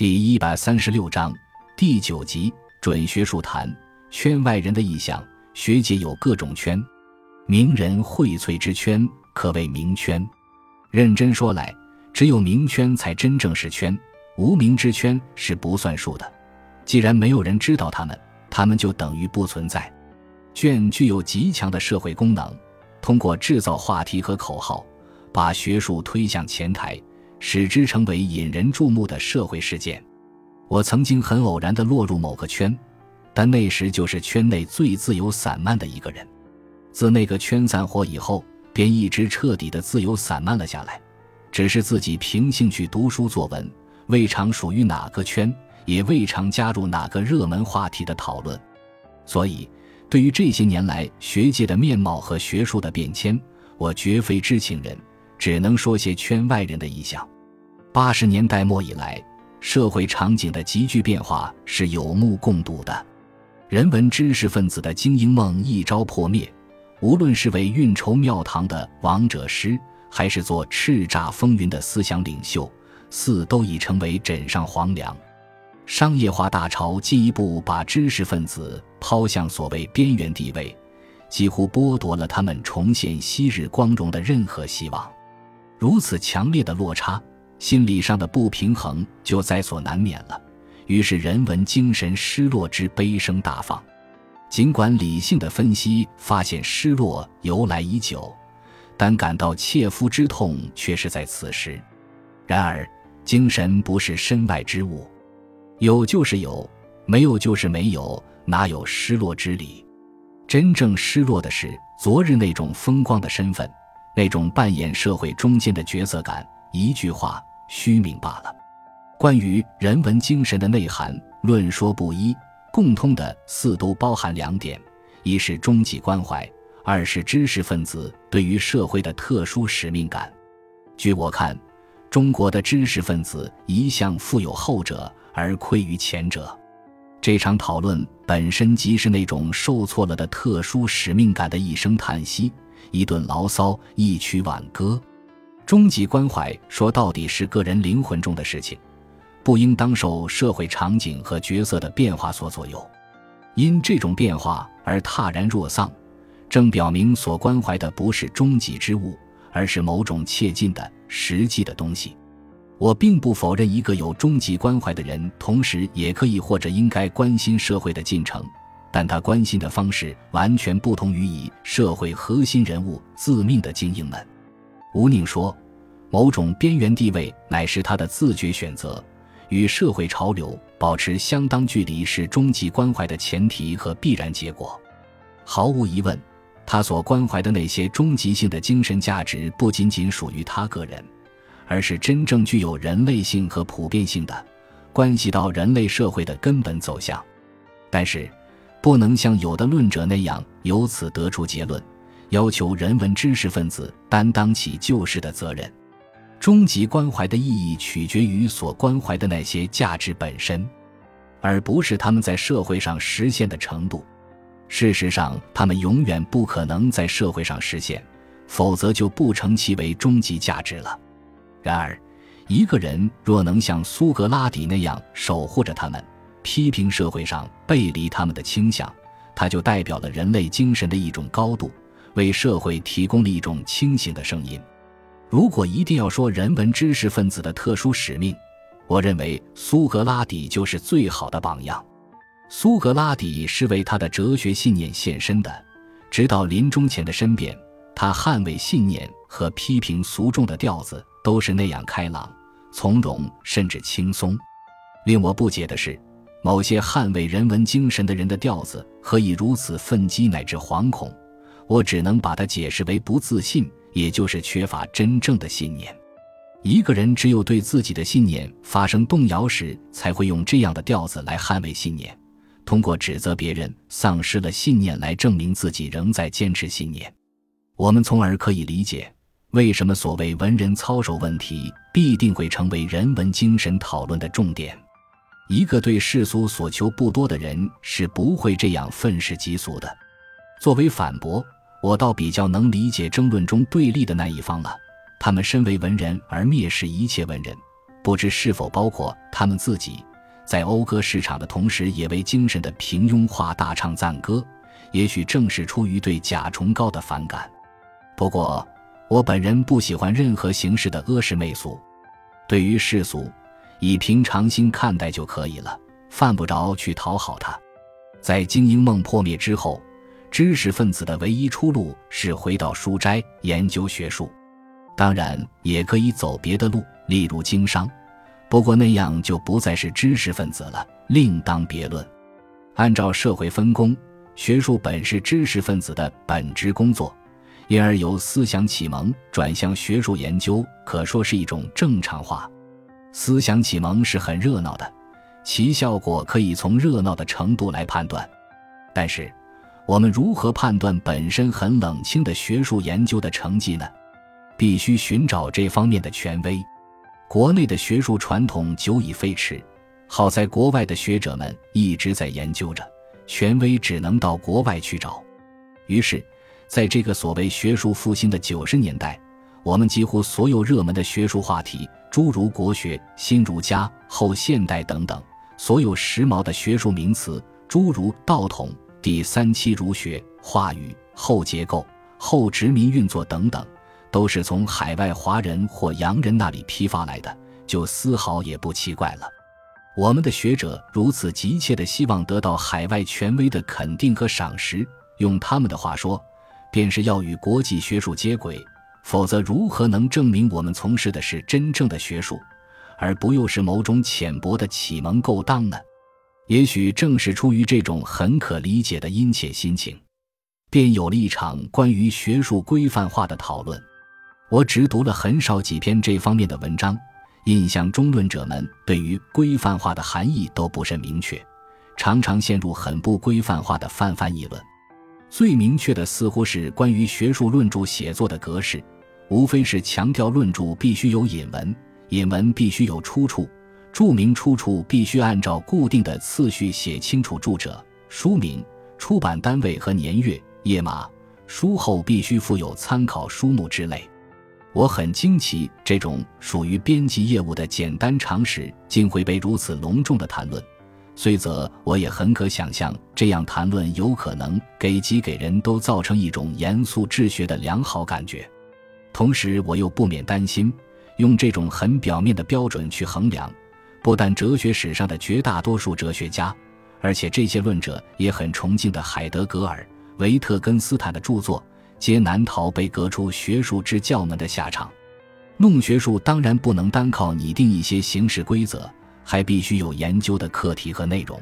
第一百三十六章第九集准学术谈圈外人的意向。学界有各种圈，名人荟萃之圈可谓名圈。认真说来，只有名圈才真正是圈，无名之圈是不算数的。既然没有人知道他们，他们就等于不存在。圈具有极强的社会功能，通过制造话题和口号，把学术推向前台，使之成为引人注目的社会事件。我曾经很偶然地落入某个圈，但那时就是圈内最自由散漫的一个人。自那个圈散伙以后，便一直彻底的自由散漫了下来，只是自己凭兴趣读书作文，未尝属于哪个圈，也未尝加入哪个热门话题的讨论。所以。对于这些年来学界的面貌和学术的变迁，我绝非知情人，只能说些圈外人的意向。八十年代末以来，社会场景的急剧变化是有目共睹的，人文知识分子的精英梦一朝破灭，无论是为运筹庙堂的王者师，还是做叱咤风云的思想领袖，似都已成为枕上黄粱。商业化大潮进一步把知识分子抛向所谓边缘地位，几乎剥夺了他们重现昔日光荣的任何希望。如此强烈的落差，心理上的不平衡就在所难免了。于是人文精神失落之悲声大放。尽管理性的分析发现失落由来已久，但感到切肤之痛却是在此时。然而，精神不是身外之物。有就是有，没有就是没有，哪有失落之理？真正失落的是昨日那种风光的身份，那种扮演社会中间的角色感。一句话，虚名罢了。关于人文精神的内涵，论说不一，共通的似都包含两点：一是终极关怀，二是知识分子对于社会的特殊使命感。据我看，中国的知识分子一向富有后者。而亏于前者，这场讨论本身即是那种受挫了的特殊使命感的一声叹息，一顿牢骚，一曲挽歌。终极关怀说到底是个人灵魂中的事情，不应当受社会场景和角色的变化所左右。因这种变化而踏然若丧，正表明所关怀的不是终极之物，而是某种切近的实际的东西。我并不否认一个有终极关怀的人，同时也可以或者应该关心社会的进程，但他关心的方式完全不同于以社会核心人物自命的精英们。吴宁说，某种边缘地位乃是他的自觉选择，与社会潮流保持相当距离是终极关怀的前提和必然结果。毫无疑问，他所关怀的那些终极性的精神价值，不仅仅属于他个人。而是真正具有人类性和普遍性的，关系到人类社会的根本走向。但是，不能像有的论者那样由此得出结论，要求人文知识分子担当起救世的责任。终极关怀的意义取决于所关怀的那些价值本身，而不是他们在社会上实现的程度。事实上，他们永远不可能在社会上实现，否则就不成其为终极价值了。然而，一个人若能像苏格拉底那样守护着他们，批评社会上背离他们的倾向，他就代表了人类精神的一种高度，为社会提供了一种清醒的声音。如果一定要说人文知识分子的特殊使命，我认为苏格拉底就是最好的榜样。苏格拉底是为他的哲学信念献身的，直到临终前的申辩，他捍卫信念和批评俗众的调子。都是那样开朗、从容，甚至轻松。令我不解的是，某些捍卫人文精神的人的调子何以如此愤激乃至惶恐？我只能把它解释为不自信，也就是缺乏真正的信念。一个人只有对自己的信念发生动摇时，才会用这样的调子来捍卫信念，通过指责别人丧失了信念来证明自己仍在坚持信念。我们从而可以理解。为什么所谓文人操守问题必定会成为人文精神讨论的重点？一个对世俗所求不多的人是不会这样愤世嫉俗的。作为反驳，我倒比较能理解争论中对立的那一方了。他们身为文人而蔑视一切文人，不知是否包括他们自己，在讴歌市场的同时，也为精神的平庸化大唱赞歌。也许正是出于对甲崇高的反感。不过，我本人不喜欢任何形式的阿谥媚俗。对于世俗，以平常心看待就可以了，犯不着去讨好他。在精英梦破灭之后，知识分子的唯一出路是回到书斋研究学术。当然，也可以走别的路，例如经商。不过那样就不再是知识分子了，另当别论。按照社会分工，学术本是知识分子的本职工作，因而由思想启蒙转向学术研究，可说是一种正常化。思想启蒙是很热闹的，其效果可以从热闹的程度来判断。但是，我们如何判断本身很冷清的学术研究的成绩呢？必须寻找这方面的权威。国内的学术传统久已废弛，好在国外的学者们一直在研究着，权威只能到国外去找。于是，在这个所谓学术复兴的九十年代，我们几乎所有热门的学术话题，诸如国学、新儒家、后现代等等；所有时髦的学术名词，诸如道统、第三期儒学、话语、后结构、后殖民运作等等。都是从海外华人或洋人那里批发来的，就丝毫也不奇怪了。我们的学者如此急切地希望得到海外权威的肯定和赏识，用他们的话说，便是要与国际学术接轨，否则如何能证明我们从事的是真正的学术，而不又是某种浅薄的启蒙勾当呢？也许正是出于这种很可理解的殷切心情，便有了一场关于学术规范化的讨论。我只读了很少几篇这方面的文章，印象中论者们对于规范化的含义都不甚明确，常常陷入很不规范化的泛泛议论。最明确的似乎是关于学术论著写作的格式，无非是强调论著必须有引文，引文必须有出处，注明出处必须按照固定的次序写清楚著者、书名、出版单位和年月、页码，书后必须附有参考书目之类。我很惊奇，这种属于编辑业务的简单常识，竟会被如此隆重的谈论。虽则我也很可想象，这样谈论有可能给几给人都造成一种严肃治学的良好感觉。同时，我又不免担心，用这种很表面的标准去衡量，不但哲学史上的绝大多数哲学家，而且这些论者也很崇敬的海德格尔、维特根斯坦的著作。皆难逃被革出学术之教门的下场。弄学术当然不能单靠拟定一些形式规则，还必须有研究的课题和内容。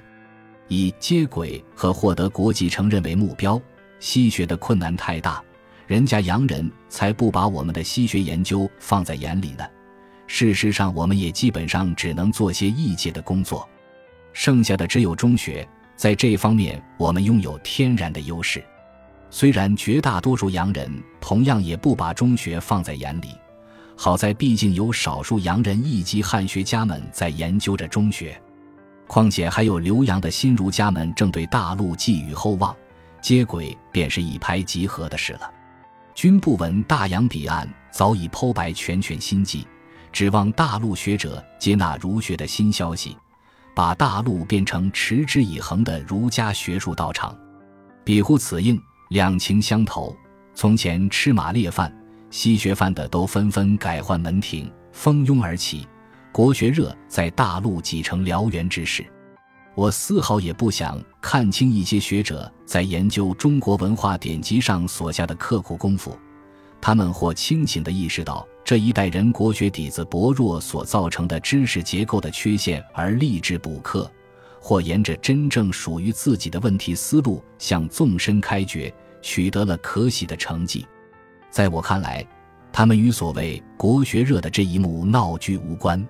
以接轨和获得国际承认为目标，西学的困难太大，人家洋人才不把我们的西学研究放在眼里呢。事实上，我们也基本上只能做些异界的工作，剩下的只有中学。在这方面，我们拥有天然的优势。虽然绝大多数洋人同样也不把中学放在眼里，好在毕竟有少数洋人一级汉学家们在研究着中学，况且还有留洋的新儒家们正对大陆寄予厚望，接轨便是一拍即合的事了。君不闻大洋彼岸早已剖白拳拳心迹，指望大陆学者接纳儒学的新消息，把大陆变成持之以恒的儒家学术道场，比乎此应。两情相投，从前吃马列饭、西学饭的都纷纷改换门庭，蜂拥而起，国学热在大陆几成燎原之势。我丝毫也不想看清一些学者在研究中国文化典籍上所下的刻苦功夫，他们或清醒地意识到这一代人国学底子薄弱所造成的知识结构的缺陷而立志补课。或沿着真正属于自己的问题思路向纵深开掘，取得了可喜的成绩。在我看来，他们与所谓国学热的这一幕闹剧无关。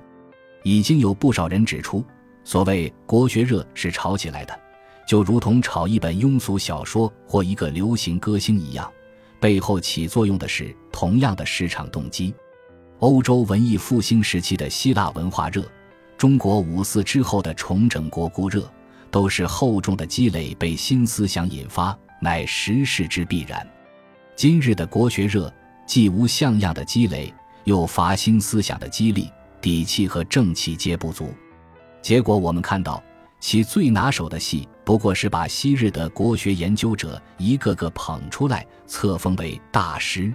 已经有不少人指出，所谓国学热是炒起来的，就如同炒一本庸俗小说或一个流行歌星一样，背后起作用的是同样的市场动机。欧洲文艺复兴时期的希腊文化热。中国五四之后的重整国故热，都是厚重的积累被新思想引发，乃时势之必然。今日的国学热，既无像样的积累，又乏新思想的激励，底气和正气皆不足。结果我们看到，其最拿手的戏不过是把昔日的国学研究者一个个捧出来，册封为大师。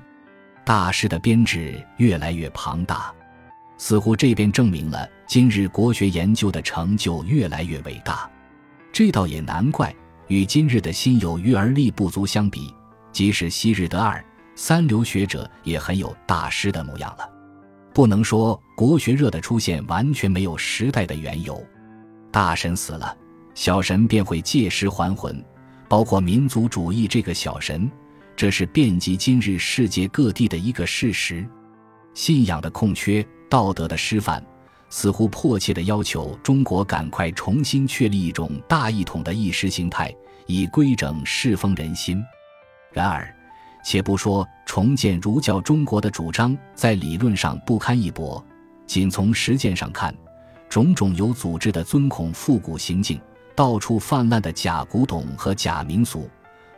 大师的编制越来越庞大，似乎这便证明了今日国学研究的成就越来越伟大。这倒也难怪，与今日的心有余而力不足相比，即使昔日的二三流学者也很有大师的模样了。不能说国学热的出现完全没有时代的缘由。大神死了，小神便会借尸还魂，包括民族主义这个小神。这是遍及今日世界各地的一个事实，信仰的空缺，道德的失范，似乎迫切地要求中国赶快重新确立一种大一统的意识形态，以规整世风人心。然而，且不说重建儒教中国的主张在理论上不堪一驳，仅从实践上看，种种有组织的尊孔复古行径，到处泛滥的假古董和假民俗。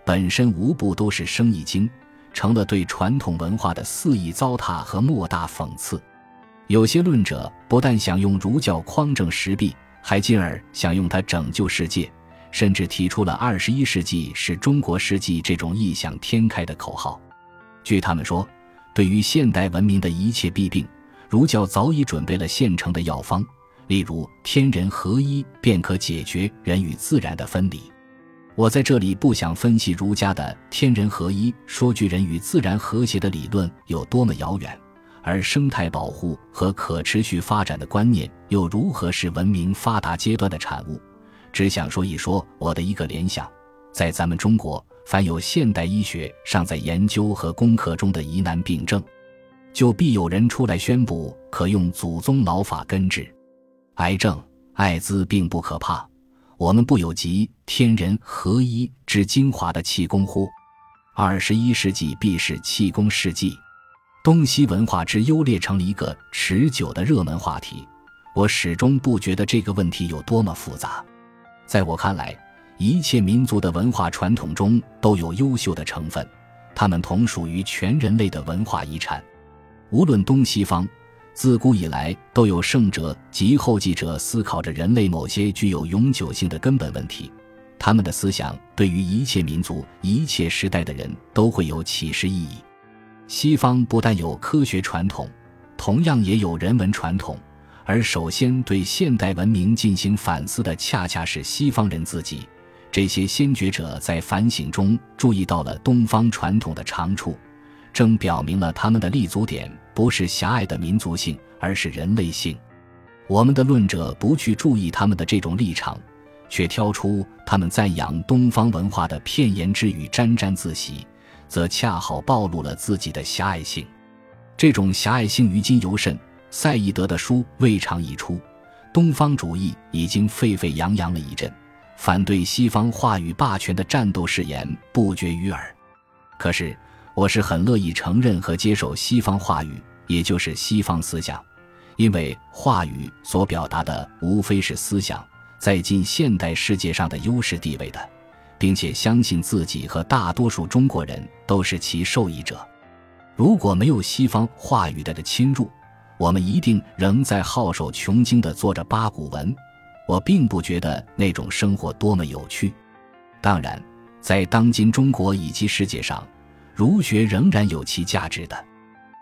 本身无不都是生意经，成了对传统文化的肆意糟蹋和莫大讽刺。有些论者不但想用儒教匡正时弊，还进而想用它拯救世界，甚至提出了“二十一世纪是中国世纪”这种异想天开的口号。据他们说，对于现代文明的一切弊病，儒教早已准备了现成的药方，例如天人合一便可解决人与自然的分离。我在这里不想分析儒家的天人合一、说句人与自然和谐的理论有多么遥远，而生态保护和可持续发展的观念又如何是文明发达阶段的产物。只想说一说我的一个联想：在咱们中国，凡有现代医学尚在研究和攻克中的疑难病症，就必有人出来宣布可用祖宗老法根治。癌症、艾滋并不可怕。我们不有集天人合一之精华的气功乎？二十一世纪必是气功世纪，东西文化之优劣成了一个持久的热门话题。我始终不觉得这个问题有多么复杂。在我看来，一切民族的文化传统中都有优秀的成分，它们同属于全人类的文化遗产，无论东西方。自古以来，都有圣者及后继者思考着人类某些具有永久性的根本问题。他们的思想对于一切民族、一切时代的人都会有启示意义。西方不但有科学传统，同样也有人文传统。而首先对现代文明进行反思的，恰恰是西方人自己。这些先觉者在反省中注意到了东方传统的长处。正表明了他们的立足点不是狭隘的民族性，而是人类性。我们的论者不去注意他们的这种立场，却挑出他们赞扬东方文化的片言之语沾沾自喜，则恰好暴露了自己的狭隘性。这种狭隘性于今尤甚。赛义德的书未尝已出，东方主义已经沸沸扬扬了一阵，反对西方话语霸权的战斗誓言不绝于耳。可是。我是很乐意承认和接受西方话语，也就是西方思想，因为话语所表达的无非是思想在近现代世界上的优势地位的，并且相信自己和大多数中国人都是其受益者。如果没有西方话语的的侵入，我们一定仍在好手穷经的做着八股文。我并不觉得那种生活多么有趣。当然，在当今中国以及世界上。儒学仍然有其价值的，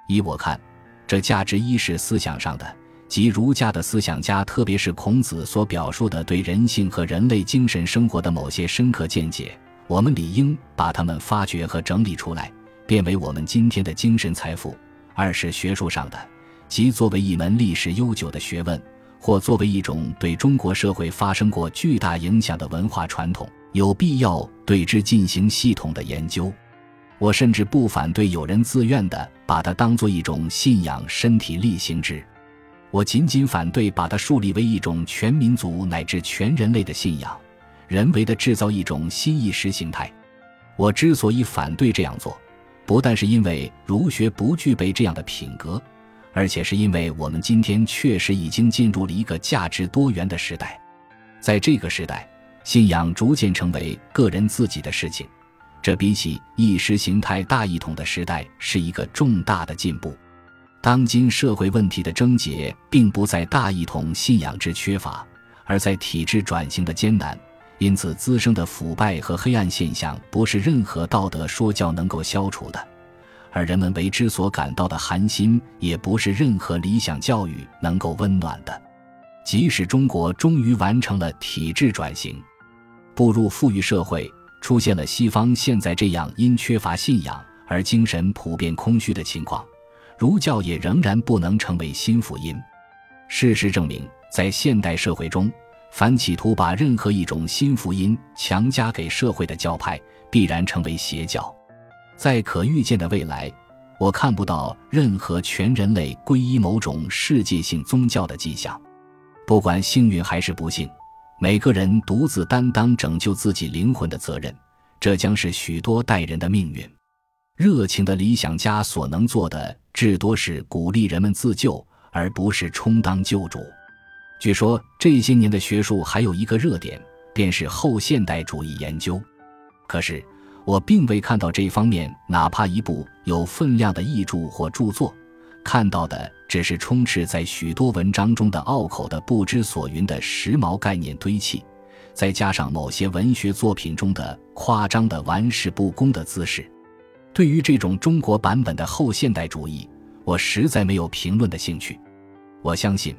依我看，这价值一是思想上的，即儒家的思想家，特别是孔子所表述的对人性和人类精神生活的某些深刻见解，我们理应把它们发掘和整理出来，变为我们今天的精神财富；二是学术上的，即作为一门历史悠久的学问，或作为一种对中国社会发生过巨大影响的文化传统，有必要对之进行系统的研究。我甚至不反对有人自愿地把它当做一种信仰，身体力行之。我仅仅反对把它树立为一种全民族乃至全人类的信仰，人为的制造一种新意识形态。我之所以反对这样做，不但是因为儒学不具备这样的品格，而且是因为我们今天确实已经进入了一个价值多元的时代。在这个时代，信仰逐渐成为个人自己的事情。这比起意识形态大一统的时代是一个重大的进步。当今社会问题的症结，并不在大一统信仰之缺乏，而在体制转型的艰难。因此，滋生的腐败和黑暗现象，不是任何道德说教能够消除的；而人们为之所感到的寒心，也不是任何理想教育能够温暖的。即使中国终于完成了体制转型，步入富裕社会，出现了西方现在这样因缺乏信仰而精神普遍空虚的情况。儒教也仍然不能成为新福音。事实证明，在现代社会中，凡企图把任何一种新福音强加给社会的教派，必然成为邪教。在可预见的未来，我看不到任何全人类皈依某种世界性宗教的迹象。不管幸运还是不幸，每个人独自担当拯救自己灵魂的责任，这将是许多代人的命运。热情的理想家所能做的。至多是鼓励人们自救，而不是充当救主。据说这些年的学术还有一个热点，便是后现代主义研究。可是我并未看到这方面哪怕一部有分量的译著或著作，看到的只是充斥在许多文章中的拗口的不知所云的时髦概念堆砌，再加上某些文学作品中的夸张的玩世不恭的姿势。对于这种中国版本的后现代主义，我实在没有评论的兴趣。我相信，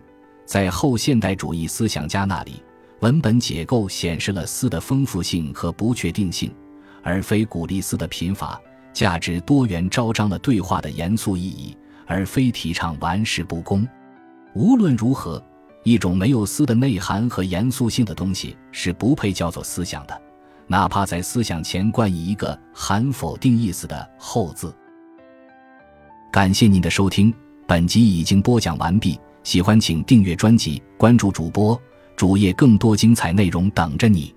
在后现代主义思想家那里，文本结构显示了思的丰富性和不确定性，而非鼓励思的贫乏；价值多元昭彰了对话的严肃意义，而非提倡玩世不恭。无论如何，一种没有思的内涵和严肃性的东西是不配叫做思想的。哪怕在思想前冠以一个含否定意思的“后”字。感谢您的收听，本集已经播讲完毕。喜欢请订阅专辑，关注主播主页，更多精彩内容等着你。